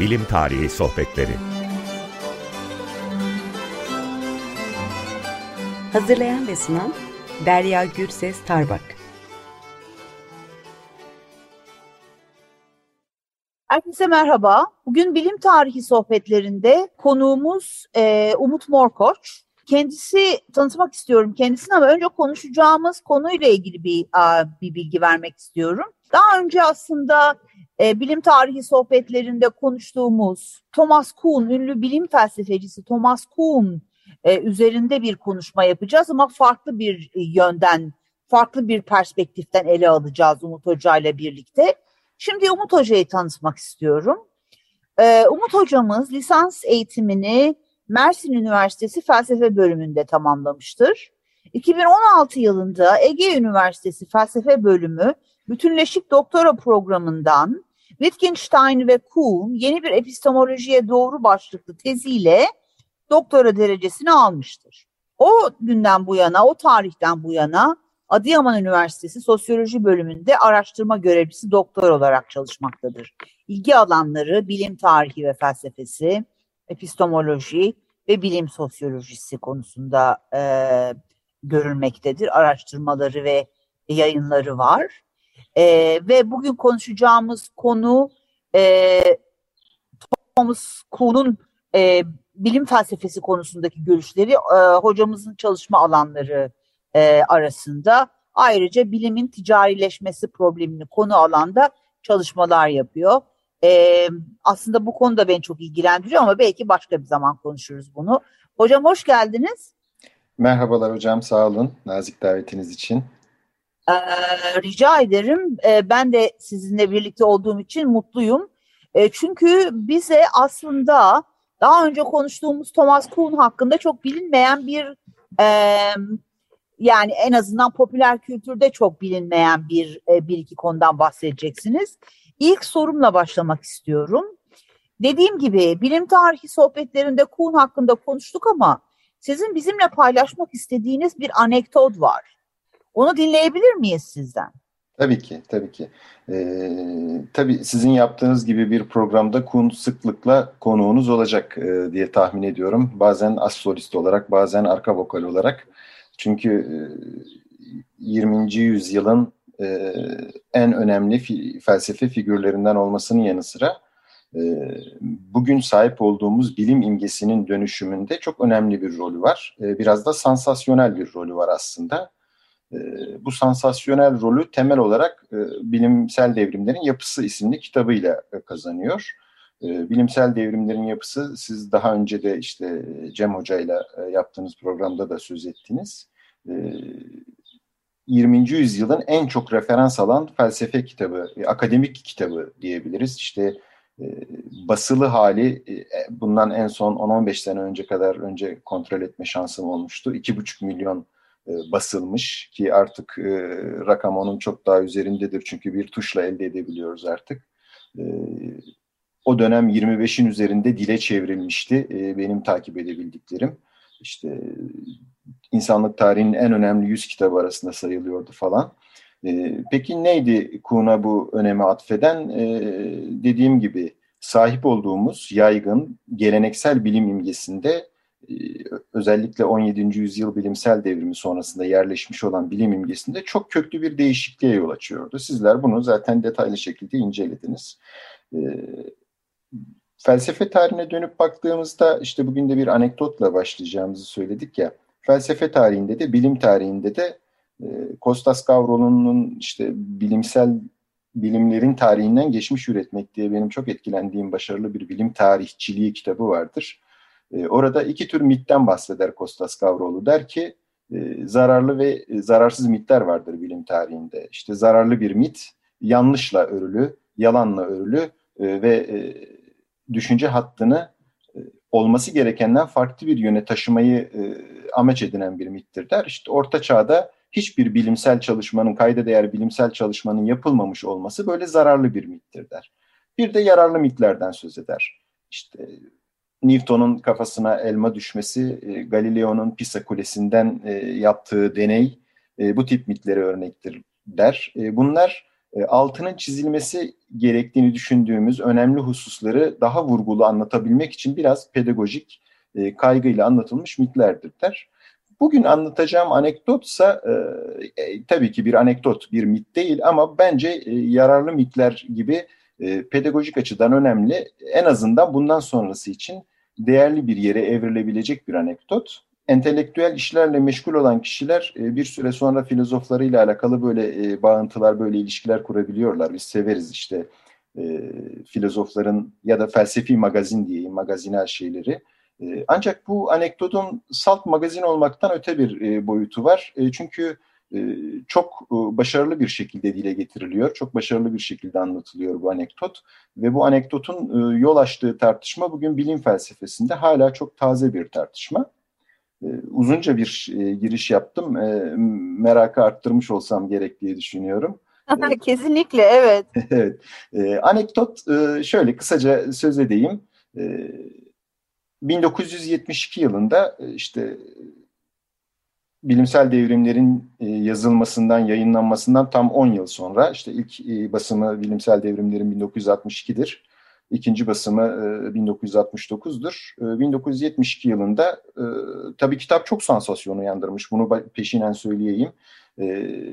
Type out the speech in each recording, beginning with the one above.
Bilim Tarihi Sohbetleri Hazırlayan ve sunan Derya Gürses Tarbak Herkese merhaba. Bugün bilim tarihi sohbetlerinde konuğumuz e, Umut Morkoç. Kendisi tanıtmak istiyorum kendisini ama önce konuşacağımız konuyla ilgili bir, bir bilgi vermek istiyorum. Daha önce aslında e, bilim tarihi sohbetlerinde konuştuğumuz Thomas Kuhn, ünlü bilim felsefecisi Thomas Kuhn e, üzerinde bir konuşma yapacağız ama farklı bir yönden, farklı bir perspektiften ele alacağız Umut Hoca ile birlikte. Şimdi Umut Hoca'yı tanıtmak istiyorum. E, Umut Hocamız lisans eğitimini Mersin Üniversitesi Felsefe bölümünde tamamlamıştır. 2016 yılında Ege Üniversitesi Felsefe bölümü bütünleşik doktora programından Wittgenstein ve Kuhn yeni bir epistemolojiye doğru başlıklı teziyle doktora derecesini almıştır. O günden bu yana, o tarihten bu yana Adıyaman Üniversitesi Sosyoloji bölümünde araştırma görevlisi doktor olarak çalışmaktadır. İlgi alanları bilim tarihi ve felsefesi, epistemoloji ve bilim sosyolojisi konusunda e, görülmektedir. Araştırmaları ve yayınları var. E, ve bugün konuşacağımız konu e, Thomas Kuhn'un e, bilim felsefesi konusundaki görüşleri e, hocamızın çalışma alanları e, arasında. Ayrıca bilimin ticarileşmesi problemini konu alanda çalışmalar yapıyor. E, aslında bu konu da beni çok ilgilendiriyor ama belki başka bir zaman konuşuruz bunu. Hocam hoş geldiniz. Merhabalar hocam, sağ olun nazik davetiniz için. Ee, rica ederim. Ee, ben de sizinle birlikte olduğum için mutluyum. Ee, çünkü bize aslında daha önce konuştuğumuz Thomas Kuhn hakkında çok bilinmeyen bir e, yani en azından popüler kültürde çok bilinmeyen bir e, bir iki konudan bahsedeceksiniz. İlk sorumla başlamak istiyorum. Dediğim gibi bilim tarihi sohbetlerinde Kuhn hakkında konuştuk ama sizin bizimle paylaşmak istediğiniz bir anekdot var. Onu dinleyebilir miyiz sizden? Tabii ki, tabii ki. Ee, tabii sizin yaptığınız gibi bir programda Kuhn sıklıkla konuğunuz olacak e, diye tahmin ediyorum. Bazen as solist olarak, bazen arka vokal olarak. Çünkü e, 20. yüzyılın e, en önemli fi, felsefe figürlerinden olmasının yanı sıra e, bugün sahip olduğumuz bilim imgesinin dönüşümünde çok önemli bir rolü var. E, biraz da sansasyonel bir rolü var aslında. E, bu sansasyonel rolü temel olarak e, Bilimsel Devrimlerin Yapısı isimli kitabıyla e, kazanıyor. E, bilimsel devrimlerin yapısı siz daha önce de işte Cem Hoca ile yaptığınız programda da söz ettiniz. E, 20. yüzyılın en çok referans alan felsefe kitabı, e, akademik kitabı diyebiliriz. İşte e, basılı hali e, bundan en son 10-15 sene önce kadar önce kontrol etme şansım olmuştu. 2,5 milyon e, basılmış ki artık e, rakam onun çok daha üzerindedir çünkü bir tuşla elde edebiliyoruz artık. E, o dönem 25'in üzerinde dile çevrilmişti e, benim takip edebildiklerim. İşte insanlık tarihinin en önemli 100 kitabı arasında sayılıyordu falan. E, peki neydi Kuhn'a bu önemi atfeden? E, dediğim gibi sahip olduğumuz yaygın geleneksel bilim imgesinde e, özellikle 17. yüzyıl bilimsel devrimi sonrasında yerleşmiş olan bilim imgesinde çok köklü bir değişikliğe yol açıyordu. Sizler bunu zaten detaylı şekilde incelediniz. E, felsefe tarihine dönüp baktığımızda işte bugün de bir anekdotla başlayacağımızı söyledik ya felsefe tarihinde de bilim tarihinde de e, Kostas Gavrolo'nun işte bilimsel bilimlerin tarihinden geçmiş üretmek diye benim çok etkilendiğim başarılı bir bilim tarihçiliği kitabı vardır. E, orada iki tür mitten bahseder Kostas Gavrolu. Der ki e, zararlı ve e, zararsız mitler vardır bilim tarihinde. İşte zararlı bir mit yanlışla örülü, yalanla örülü ve düşünce hattını olması gerekenden farklı bir yöne taşımayı e, amaç edinen bir mittir der. İşte orta çağda hiçbir bilimsel çalışmanın, kayda değer bilimsel çalışmanın yapılmamış olması böyle zararlı bir mittir der. Bir de yararlı mitlerden söz eder. İşte Newton'un kafasına elma düşmesi, e, Galileo'nun Pisa Kulesi'nden e, yaptığı deney e, bu tip mitlere örnektir der. Bunlar altının çizilmesi gerektiğini düşündüğümüz önemli hususları daha vurgulu anlatabilmek için biraz pedagojik kaygıyla anlatılmış mitlerdir der. Bugün anlatacağım anekdotsa e, tabii ki bir anekdot, bir mit değil ama bence e, yararlı mitler gibi e, pedagojik açıdan önemli. En azından bundan sonrası için değerli bir yere evrilebilecek bir anekdot. Entelektüel işlerle meşgul olan kişiler e, bir süre sonra filozoflarıyla alakalı böyle e, bağıntılar, böyle ilişkiler kurabiliyorlar. Biz severiz işte e, filozofların ya da felsefi magazin diyeyim, magazinel şeyleri. E, ancak bu anekdotun salt magazin olmaktan öte bir e, boyutu var. Çünkü çok e, başarılı bir şekilde dile getiriliyor. Çok başarılı bir şekilde anlatılıyor bu anekdot. Ve bu anekdotun e, yol açtığı tartışma bugün bilim felsefesinde hala çok taze bir tartışma. Uzunca bir giriş yaptım. Merakı arttırmış olsam gerek diye düşünüyorum. Kesinlikle evet. evet. Anekdot şöyle kısaca söz edeyim. 1972 yılında işte bilimsel devrimlerin e, yazılmasından, yayınlanmasından tam 10 yıl sonra işte ilk e, basımı bilimsel devrimlerin 1962'dir. İkinci basımı 1969'dur. E, 1972 yılında tabii kitap çok sansasyon uyandırmış. Bunu peşinen söyleyeyim.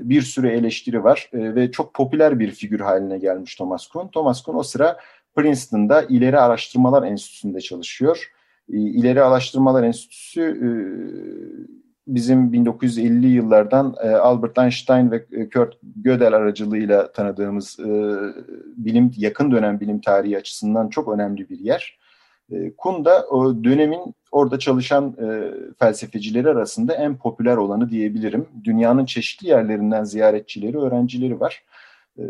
Bir sürü eleştiri var ve çok popüler bir figür haline gelmiş Thomas Kuhn. Thomas Kuhn o sıra Princeton'da İleri Araştırmalar Enstitüsü'nde çalışıyor. İleri Araştırmalar Enstitüsü bizim 1950'li yıllardan e, Albert Einstein ve e, Kurt Gödel aracılığıyla tanıdığımız e, bilim yakın dönem bilim tarihi açısından çok önemli bir yer. E, Kuhn da o dönemin orada çalışan e, felsefecileri arasında en popüler olanı diyebilirim. Dünyanın çeşitli yerlerinden ziyaretçileri, öğrencileri var. E,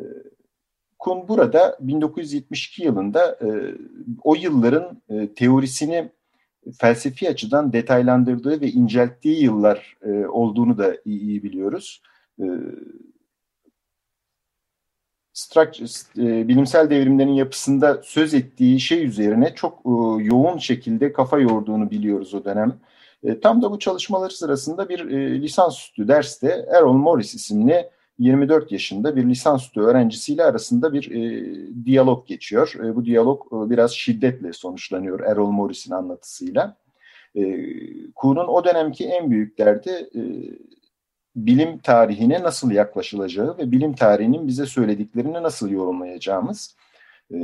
Kuhn burada 1972 yılında e, o yılların e, teorisini felsefi açıdan detaylandırdığı ve incelttiği yıllar e, olduğunu da iyi, iyi biliyoruz. E, e, bilimsel devrimlerin yapısında söz ettiği şey üzerine çok e, yoğun şekilde kafa yorduğunu biliyoruz o dönem. E, tam da bu çalışmaları sırasında bir e, lisansüstü derste Errol Morris isimli 24 yaşında bir lisansüstü öğrencisiyle arasında bir e, diyalog geçiyor. E, bu diyalog e, biraz şiddetle sonuçlanıyor Errol Morris'in anlatısıyla. E, Kuhn'un o dönemki en büyük derdi e, bilim tarihine nasıl yaklaşılacağı ve bilim tarihinin bize söylediklerini nasıl yorumlayacağımız. E,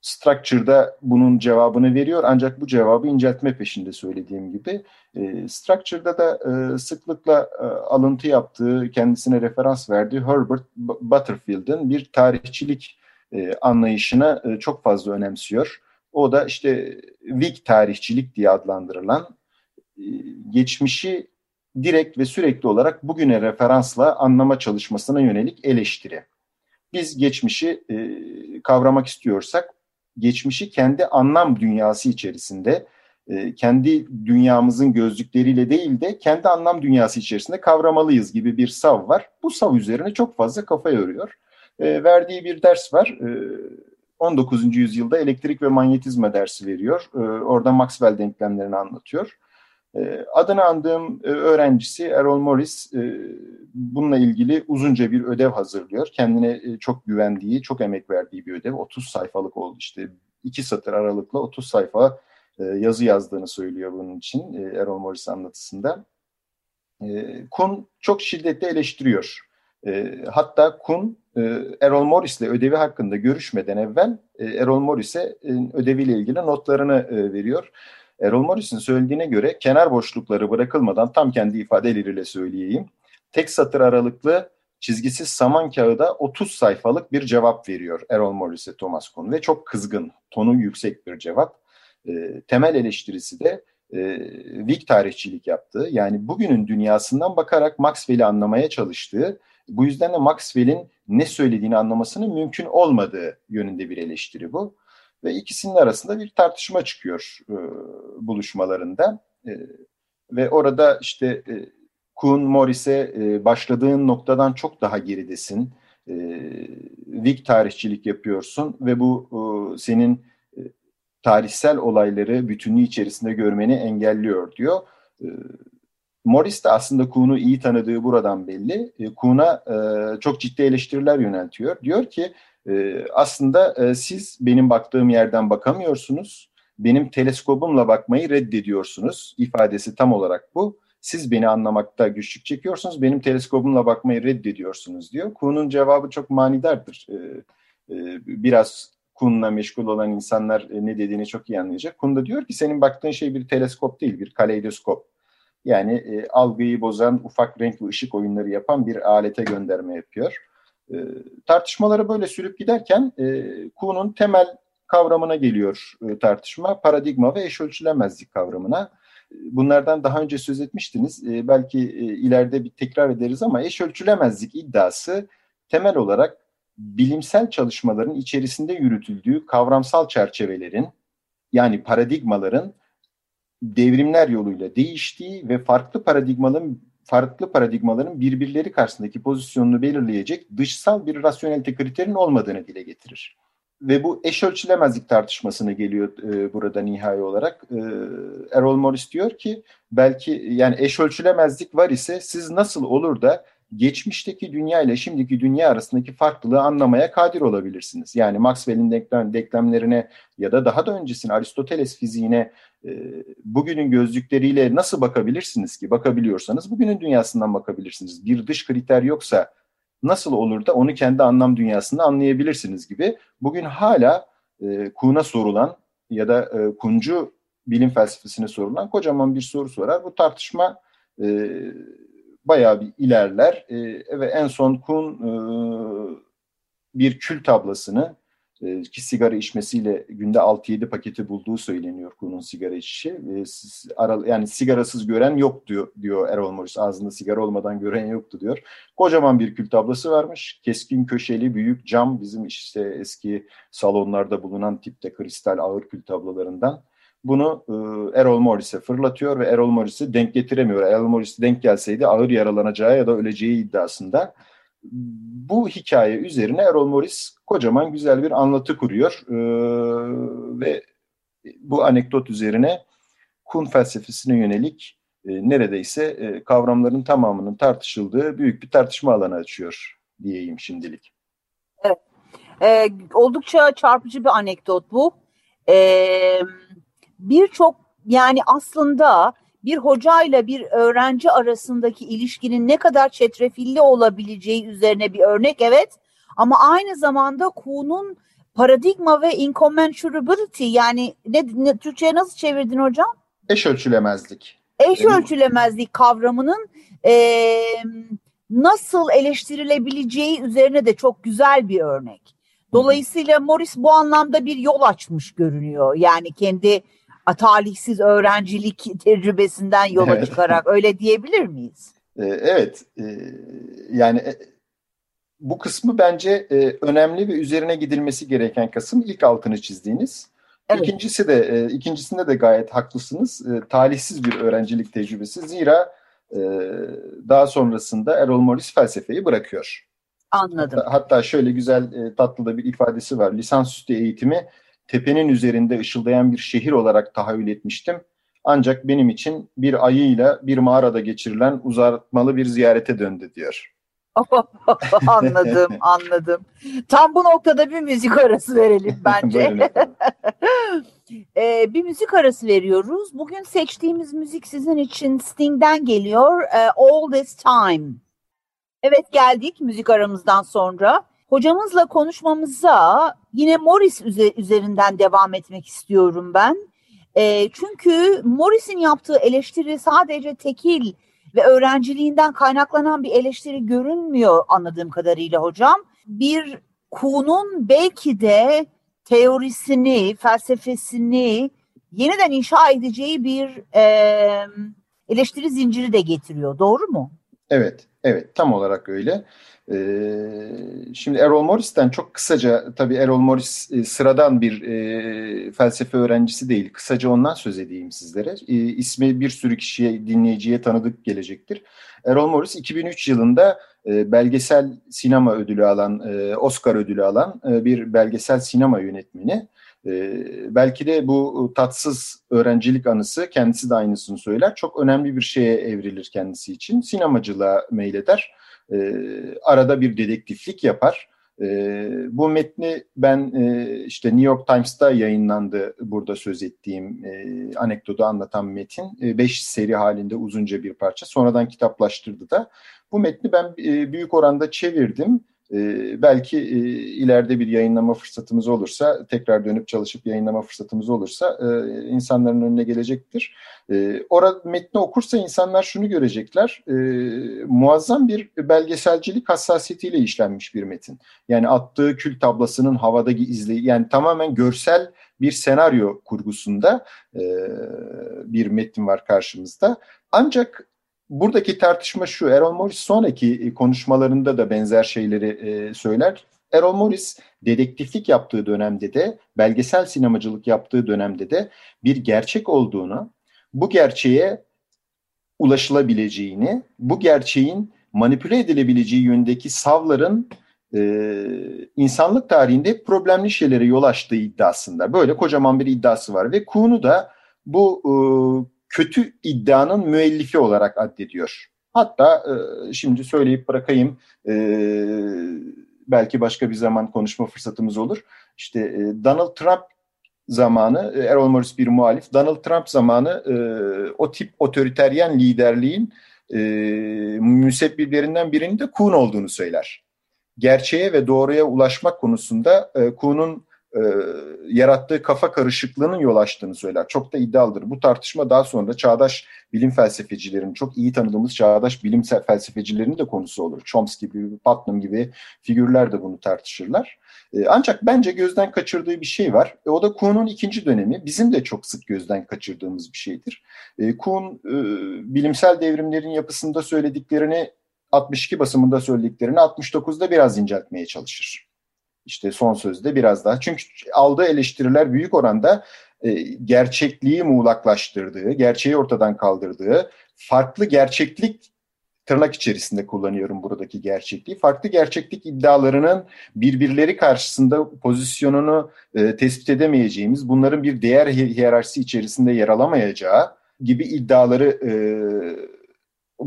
Structure'da bunun cevabını veriyor ancak bu cevabı inceltme peşinde söylediğim gibi. E, Structure'da da e, sıklıkla e, alıntı yaptığı, kendisine referans verdiği Herbert Butterfield'ın bir tarihçilik e, anlayışına e, çok fazla önemsiyor. O da işte Whig tarihçilik diye adlandırılan e, geçmişi direkt ve sürekli olarak bugüne referansla anlama çalışmasına yönelik eleştiri. Biz geçmişi e, kavramak istiyorsak geçmişi kendi anlam dünyası içerisinde e, kendi dünyamızın gözlükleriyle değil de kendi anlam dünyası içerisinde kavramalıyız gibi bir sav var. Bu sav üzerine çok fazla kafa yoruyor. E, verdiği bir ders var. E, 19. yüzyılda elektrik ve manyetizma dersi veriyor. E, orada Maxwell denklemlerini anlatıyor. E, adını andığım e, öğrencisi Errol Morris e, bununla ilgili uzunca bir ödev hazırlıyor. Kendine çok güvendiği, çok emek verdiği bir ödev. 30 sayfalık oldu işte. iki satır aralıkla 30 sayfa yazı yazdığını söylüyor bunun için Errol Morris anlatısında. Kuhn çok şiddetle eleştiriyor. Hatta Kuhn Errol Morris'le ödevi hakkında görüşmeden evvel Errol Morris'e ödeviyle ilgili notlarını veriyor Errol Morris'in söylediğine göre kenar boşlukları bırakılmadan tam kendi ifadeleriyle söyleyeyim. Tek satır aralıklı çizgisiz saman kağıda 30 sayfalık bir cevap veriyor Errol Morris'e Thomas Kuhn ve çok kızgın, tonu yüksek bir cevap. E, temel eleştirisi de e, Whig tarihçilik yaptığı yani bugünün dünyasından bakarak Maxwell'i anlamaya çalıştığı bu yüzden de Maxwell'in ne söylediğini anlamasının mümkün olmadığı yönünde bir eleştiri bu ve ikisinin arasında bir tartışma çıkıyor e, buluşmalarında e, ve orada işte e, Kuhn Morris'e e, başladığın noktadan çok daha geridesin. E, Whig tarihçilik yapıyorsun ve bu e, senin e, tarihsel olayları bütünlüğü içerisinde görmeni engelliyor diyor. E, Morris de aslında Kuhn'u iyi tanıdığı buradan belli. E, Kuhn'a e, çok ciddi eleştiriler yöneltiyor. Diyor ki e, aslında e, siz benim baktığım yerden bakamıyorsunuz. Benim teleskobumla bakmayı reddediyorsunuz. İfadesi tam olarak bu. Siz beni anlamakta güçlük çekiyorsunuz. Benim teleskobumla bakmayı reddediyorsunuz diyor. Kuhn'un cevabı çok manidardır. E, e, biraz Kuhn'la meşgul olan insanlar e, ne dediğini çok iyi anlayacak. Kuhn da diyor ki senin baktığın şey bir teleskop değil, bir kaleidoskop. Yani e, algıyı bozan, ufak renkli ışık oyunları yapan bir alete gönderme yapıyor. E, tartışmaları böyle sürüp giderken e, Kuhn'un temel kavramına geliyor e, tartışma. Paradigma ve eş ölçülemezlik kavramına. Bunlardan daha önce söz etmiştiniz. E, belki e, ileride bir tekrar ederiz ama eş ölçülemezlik iddiası temel olarak bilimsel çalışmaların içerisinde yürütüldüğü kavramsal çerçevelerin yani paradigmaların devrimler yoluyla değiştiği ve farklı paradigmaların farklı paradigmaların birbirleri karşısındaki pozisyonunu belirleyecek dışsal bir rasyonelite kriterin olmadığını dile getirir. Ve bu eş ölçülemezlik tartışmasına geliyor e, burada nihai olarak. E, Errol Morris diyor ki belki yani eş ölçülemezlik var ise siz nasıl olur da geçmişteki dünya ile şimdiki dünya arasındaki farklılığı anlamaya kadir olabilirsiniz. Yani Maxwell'in denklem, denklemlerine ya da daha da öncesine Aristoteles fiziğine e, bugünün gözlükleriyle nasıl bakabilirsiniz ki? Bakabiliyorsanız bugünün dünyasından bakabilirsiniz. Bir dış kriter yoksa nasıl olur da onu kendi anlam dünyasında anlayabilirsiniz gibi. Bugün hala e, Kuhn'a sorulan ya da e, Kuncu bilim felsefesine sorulan kocaman bir soru sorar. Bu tartışma e, bayağı bir ilerler e, ve en son Kuhn e, bir kül tablasını e, ki sigara içmesiyle günde 6-7 paketi bulduğu söyleniyor Kuhn'un sigara içişi. E, ara, yani sigarasız gören yok diyor, diyor Errol Morris. Ağzında sigara olmadan gören yoktu diyor. Kocaman bir kül tablası varmış. Keskin köşeli büyük cam bizim işte eski salonlarda bulunan tipte kristal ağır kül tablolarından bunu e, Errol Morris'e fırlatıyor ve Errol Morris'i denk getiremiyor. Errol Morris denk gelseydi ağır yaralanacağı ya da öleceği iddiasında. Bu hikaye üzerine Errol Morris kocaman güzel bir anlatı kuruyor e, ve bu anekdot üzerine Kun felsefesine yönelik e, neredeyse e, kavramların tamamının tartışıldığı büyük bir tartışma alanı açıyor diyeyim şimdilik. Evet. E, oldukça çarpıcı bir anekdot bu. Evet birçok yani aslında bir hocayla bir öğrenci arasındaki ilişkinin ne kadar çetrefilli olabileceği üzerine bir örnek evet. Ama aynı zamanda Kuhn'un paradigma ve incommensurability yani ne, ne Türkçe'ye nasıl çevirdin hocam? Eş ölçülemezlik. Eş ölçülemezlik kavramının e, nasıl eleştirilebileceği üzerine de çok güzel bir örnek. Dolayısıyla Morris bu anlamda bir yol açmış görünüyor. Yani kendi talihsiz öğrencilik tecrübesinden yola evet. çıkarak öyle diyebilir miyiz? Ee, evet. Ee, yani e, bu kısmı bence e, önemli ve üzerine gidilmesi gereken kısım ilk altını çizdiğiniz. Evet. İkincisi de e, ikincisinde de gayet haklısınız. Talihsiz bir öğrencilik tecrübesi. Zira daha sonrasında Errol Morris felsefeyi bırakıyor. Anladım. Hatta, hatta şöyle güzel tatlı da bir ifadesi var. Lisansüstü eğitimi tepenin üzerinde ışıldayan bir şehir olarak tahayyül etmiştim. Ancak benim için bir ayıyla bir mağarada geçirilen uzatmalı bir ziyarete döndü diyor. anladım, anladım. Tam bu noktada bir müzik arası verelim bence. ee, bir müzik arası veriyoruz. Bugün seçtiğimiz müzik sizin için Sting'den geliyor. Ee, All This Time. Evet geldik müzik aramızdan sonra. Hocamızla konuşmamıza yine Morris üzerinden devam etmek istiyorum ben. E, çünkü Morris'in yaptığı eleştiri sadece tekil ve öğrenciliğinden kaynaklanan bir eleştiri görünmüyor anladığım kadarıyla hocam. Bir Kuhn'un belki de teorisini, felsefesini yeniden inşa edeceği bir eleştiri zinciri de getiriyor. Doğru mu? Evet, evet tam olarak öyle. Ee, şimdi Errol Morris'ten çok kısaca, tabii Errol Morris e, sıradan bir e, felsefe öğrencisi değil. Kısaca ondan söz edeyim sizlere. E, ismi bir sürü kişiye, dinleyiciye tanıdık gelecektir. Errol Morris 2003 yılında e, belgesel sinema ödülü alan, Oscar ödülü alan bir belgesel sinema yönetmeni. Belki de bu tatsız öğrencilik anısı kendisi de aynısını söyler. Çok önemli bir şeye evrilir kendisi için. Sinemacılığa meyleder. E, arada bir dedektiflik yapar. E, bu metni ben e, işte New York Times'ta yayınlandı burada söz ettiğim e, anekdotu anlatan metin. E, beş seri halinde uzunca bir parça. Sonradan kitaplaştırdı da. Bu metni ben e, büyük oranda çevirdim e, belki e, ileride bir yayınlama fırsatımız olursa, tekrar dönüp çalışıp yayınlama fırsatımız olursa e, insanların önüne gelecektir. E, orada metni okursa insanlar şunu görecekler, e, muazzam bir belgeselcilik hassasiyetiyle işlenmiş bir metin. Yani attığı kül tablasının havadaki izleyi, yani tamamen görsel bir senaryo kurgusunda e, bir metin var karşımızda. Ancak buradaki tartışma şu. Errol Morris sonraki e, konuşmalarında da benzer şeyleri e, söyler. Errol Morris dedektiflik yaptığı dönemde de, belgesel sinemacılık yaptığı dönemde de bir gerçek olduğunu, bu gerçeğe ulaşılabileceğini, bu gerçeğin manipüle edilebileceği yöndeki savların e, insanlık tarihinde problemli şeylere yol açtığı iddiasında. Böyle kocaman bir iddiası var ve Kuhn'u da bu e, kötü iddianın müellifi olarak addediyor. Hatta e, şimdi söyleyip bırakayım e, belki başka bir zaman konuşma fırsatımız olur. İşte e, Donald Trump zamanı, Errol Morris bir muhalif, Donald Trump zamanı e, o tip otoriteryen liderliğin e, müsebbiblerinden birinin de Kuhn olduğunu söyler. Gerçeğe ve doğruya ulaşmak konusunda e, Kuhn'un e, yarattığı kafa karışıklığının yol açtığını söyler. Çok da iddialıdır. Bu tartışma daha sonra çağdaş bilim felsefecilerin, çok iyi tanıdığımız çağdaş bilim felsefecilerin de konusu olur. Chomsky gibi, Putnam gibi figürler de bunu tartışırlar. E, ancak bence gözden kaçırdığı bir şey var. E, o da Kuhn'un ikinci dönemi. Bizim de çok sık gözden kaçırdığımız bir şeydir. E, Kuhn e, bilimsel devrimlerin yapısında söylediklerini 62 basımında söylediklerini 69'da biraz inceltmeye çalışır işte son sözde biraz daha. Çünkü aldığı eleştiriler büyük oranda e, gerçekliği muğlaklaştırdığı, gerçeği ortadan kaldırdığı, farklı gerçeklik tırnak içerisinde kullanıyorum buradaki gerçekliği. Farklı gerçeklik iddialarının birbirleri karşısında pozisyonunu e, tespit edemeyeceğimiz, bunların bir değer hiyerarşisi içerisinde yer alamayacağı gibi iddiaları e,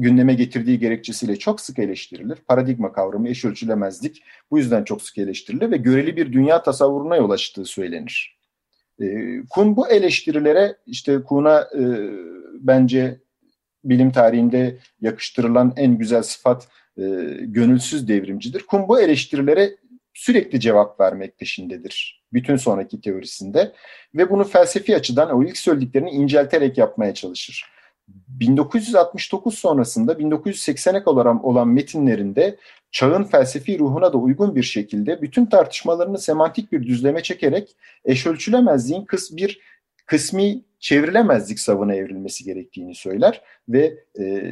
gündeme getirdiği gerekçesiyle çok sık eleştirilir. Paradigma kavramı, eş ölçülemezlik bu yüzden çok sık eleştirilir ve göreli bir dünya tasavvuruna yol açtığı söylenir. E, Kuhn bu eleştirilere işte Kuhn'a e, bence bilim tarihinde yakıştırılan en güzel sıfat e, gönülsüz devrimcidir. Kuhn bu eleştirilere sürekli cevap vermek peşindedir. Bütün sonraki teorisinde ve bunu felsefi açıdan o ilk söylediklerini incelterek yapmaya çalışır. 1969 sonrasında 1980'e kadar olan metinlerinde çağın felsefi ruhuna da uygun bir şekilde bütün tartışmalarını semantik bir düzleme çekerek eş ölçülemezliğin kıs bir kısmi çevrilemezlik savına evrilmesi gerektiğini söyler ve e,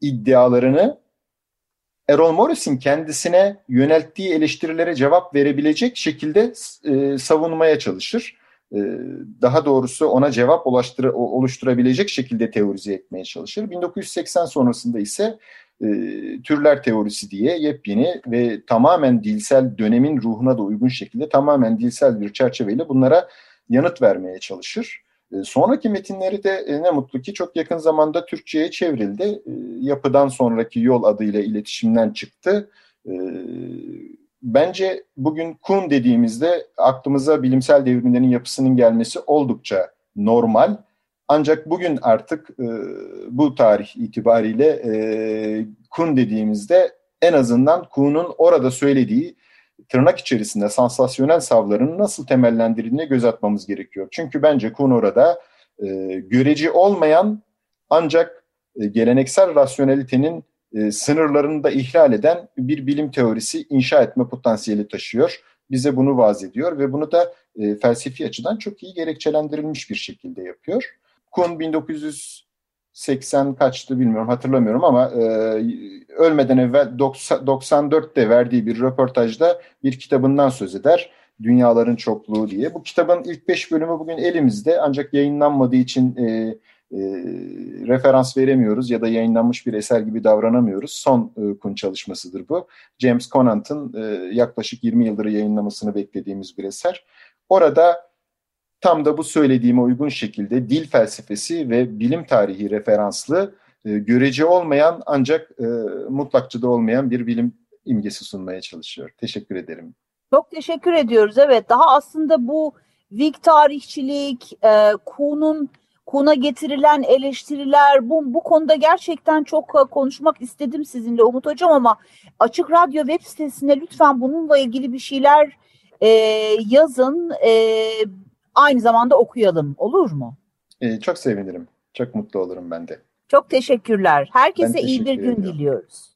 iddialarını Errol Morris'in kendisine yönelttiği eleştirilere cevap verebilecek şekilde e, savunmaya çalışır. E, daha doğrusu ona cevap oluşturabilecek şekilde teorize etmeye çalışır. 1980 sonrasında ise e, türler teorisi diye yepyeni ve tamamen dilsel dönemin ruhuna da uygun şekilde tamamen dilsel bir çerçeveyle bunlara yanıt vermeye çalışır. E, sonraki metinleri de ne mutlu ki çok yakın zamanda Türkçe'ye çevrildi. Yapıdan sonraki yol adıyla iletişimden çıktı bence bugün Kuhn dediğimizde aklımıza bilimsel devrimlerin yapısının gelmesi oldukça normal. Ancak bugün artık e, bu tarih itibariyle e, Kuhn dediğimizde en azından Kuhn'un orada söylediği tırnak içerisinde sansasyonel savların nasıl temellendirildiğine göz atmamız gerekiyor. Çünkü bence Kuhn orada e, göreci olmayan ancak e, geleneksel rasyonelitenin e, sınırlarını da ihlal eden bir bilim teorisi inşa etme potansiyeli taşıyor. Bize bunu vaz ediyor ve bunu da e, felsefi açıdan çok iyi gerekçelendirilmiş bir şekilde yapıyor. Kuhn 1980 kaçtı bilmiyorum hatırlamıyorum ama e, ölmeden evvel 94'te verdiği bir röportajda bir kitabından söz eder. Dünyaların Çokluğu diye. Bu kitabın ilk beş bölümü bugün elimizde ancak yayınlanmadığı için e, e, referans veremiyoruz ya da yayınlanmış bir eser gibi davranamıyoruz. Son e, Kun çalışmasıdır bu. James Conant'ın e, yaklaşık 20 yıldır yayınlamasını beklediğimiz bir eser. Orada tam da bu söylediğime uygun şekilde dil felsefesi ve bilim tarihi referanslı e, görece olmayan ancak e, mutlakçıda olmayan bir bilim imgesi sunmaya çalışıyor. Teşekkür ederim. Çok teşekkür ediyoruz. Evet daha aslında bu Whig tarihçilik, e, Kuhn'un Kuhn'a getirilen eleştiriler bu, bu konuda gerçekten çok e, konuşmak istedim sizinle Umut Hocam ama Açık Radyo web sitesine lütfen bununla ilgili bir şeyler e, yazın. E, aynı zamanda okuyalım olur mu? E, çok sevinirim. Çok mutlu olurum ben de. Çok teşekkürler. Herkese Ben iyi bir teşekkür gün ediyorum. diliyoruz.